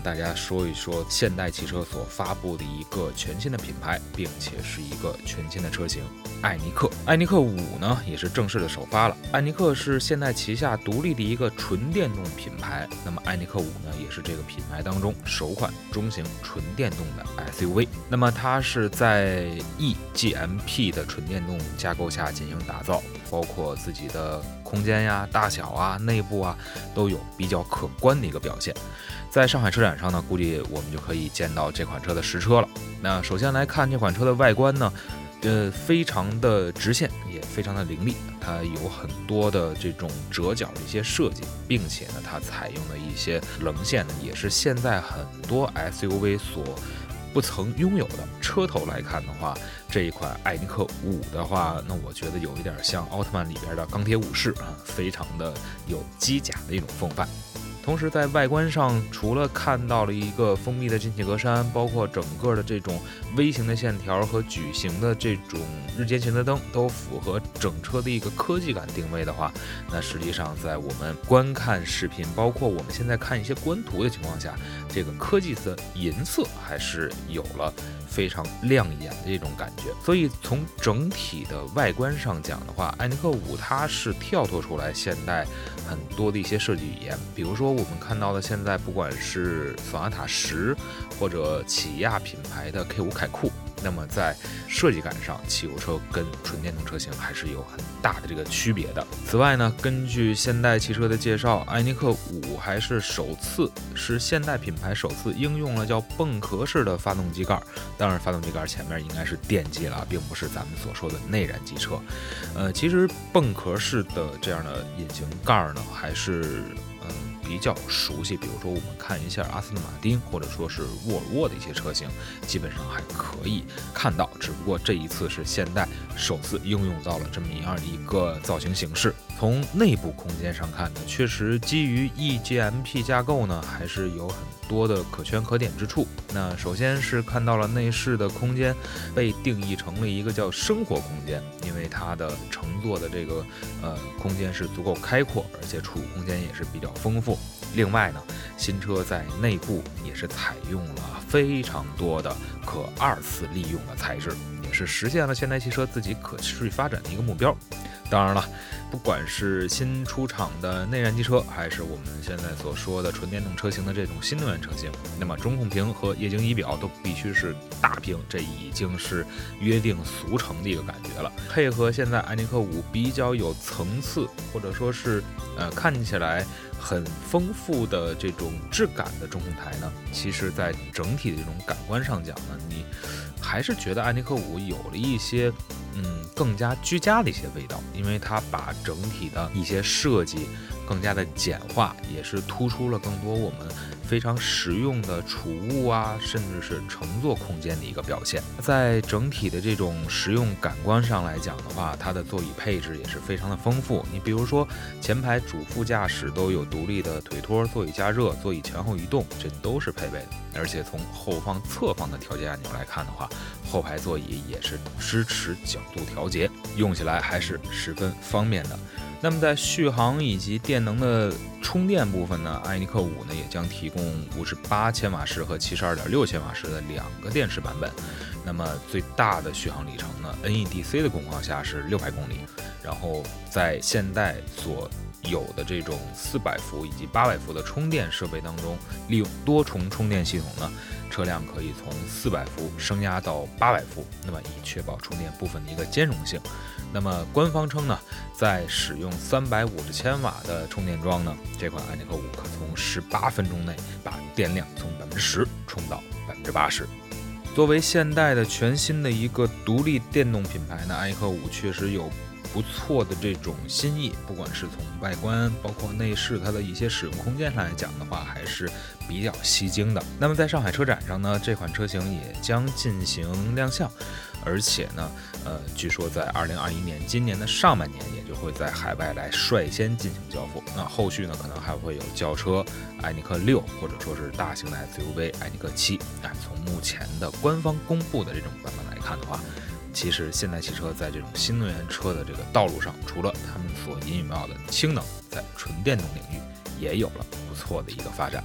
大家说一说现代汽车所发布的一个全新的品牌，并且是一个全新的车型——艾尼克。艾尼克五呢，也是正式的首发了。艾尼克是现代旗下独立的一个纯电动品牌。那么艾尼克五呢，也是这个品牌当中首款中型纯电动的 SUV。那么它是在 eGMP 的纯电动架构下进行打造，包括自己的空间呀、大小啊、内部啊，都有比较可观的一个表现。在上海车展晚上呢，估计我们就可以见到这款车的实车了。那首先来看这款车的外观呢，呃，非常的直线，也非常的凌厉。它有很多的这种折角的一些设计，并且呢，它采用的一些棱线呢，也是现在很多 SUV 所不曾拥有的。车头来看的话，这一款艾尼克五的话，那我觉得有一点像奥特曼里边的钢铁武士啊，非常的有机甲的一种风范。同时，在外观上，除了看到了一个封闭的进气格栅，包括整个的这种微型的线条和矩形的这种日间行车灯都符合整车的一个科技感定位的话，那实际上在我们观看视频，包括我们现在看一些官图的情况下，这个科技色银色还是有了非常亮眼的这种感觉。所以从整体的外观上讲的话，艾尼克五它是跳脱出来现代很多的一些设计语言，比如说。我们看到的现在，不管是索纳塔十或者起亚品牌的 K 五凯酷，那么在设计感上，汽油车跟纯电动车型还是有很大的这个区别的。此外呢，根据现代汽车的介绍，艾尼克五还是首次是现代品牌首次应用了叫泵壳式的发动机盖，当然发动机盖前面应该是电机了，并不是咱们所说的内燃机车。呃，其实泵壳式的这样的引擎盖呢，还是。比较熟悉，比如说我们看一下阿斯顿马丁或者说是沃尔沃的一些车型，基本上还可以看到。只不过这一次是现代首次应用到了这么一样一个造型形式。从内部空间上看呢，确实基于 eGMP 架构呢，还是有很多的可圈可点之处。那首先是看到了内饰的空间被定义成了一个叫生活空间，因为它的乘坐的这个呃空间是足够开阔，而且储物空间也是比较丰富。另外呢，新车在内部也是采用了非常多的可二次利用的材质，是实现了现代汽车自己可持续发展的一个目标。当然了，不管是新出厂的内燃机车，还是我们现在所说的纯电动车型的这种新能源车型，那么中控屏和液晶仪表都必须是大屏，这已经是约定俗成的一个感觉了。配合现在艾尼克五比较有层次，或者说是呃看起来很丰富的这种质感的中控台呢，其实在整体的这种感官上讲呢，你还是觉得艾尼克五有了一些。嗯，更加居家的一些味道，因为它把整体的一些设计更加的简化，也是突出了更多我们非常实用的储物啊，甚至是乘坐空间的一个表现。在整体的这种实用感官上来讲的话，它的座椅配置也是非常的丰富。你比如说，前排主副驾驶都有独立的腿托、座椅加热、座椅前后移动，这都是配备的。而且从后方、侧方的调节按钮来看的话，后排座椅也是支持角度调节，用起来还是十分方便的。那么在续航以及电能的充电部分呢，艾尼克五呢也将提供五十八千瓦时和七十二点六千瓦时的两个电池版本。那么最大的续航里程呢，NEDC 的工况下是六百公里。然后在现代所有的这种四百伏以及八百伏的充电设备当中，利用多重充电系统呢，车辆可以从四百伏升压到八百伏，那么以确保充电部分的一个兼容性。那么官方称呢，在使用三百五十千瓦的充电桩呢，这款艾尼克五可从十八分钟内把电量从百分之十充到百分之八十。作为现代的全新的一个独立电动品牌呢，艾尼克五确实有。不错的这种新意，不管是从外观，包括内饰，它的一些使用空间上来讲的话，还是比较吸睛的。那么在上海车展上呢，这款车型也将进行亮相，而且呢，呃，据说在二零二一年今年的上半年，也就会在海外来率先进行交付。那后续呢，可能还会有轿车艾尼克六，或者说是大型的 SUV 艾尼克七。哎，从目前的官方公布的这种版本来看的话，其实现代汽车在这种新能源车的这个道路上，除了他们所引以为傲的氢能，在纯电动领域也有了不错的一个发展。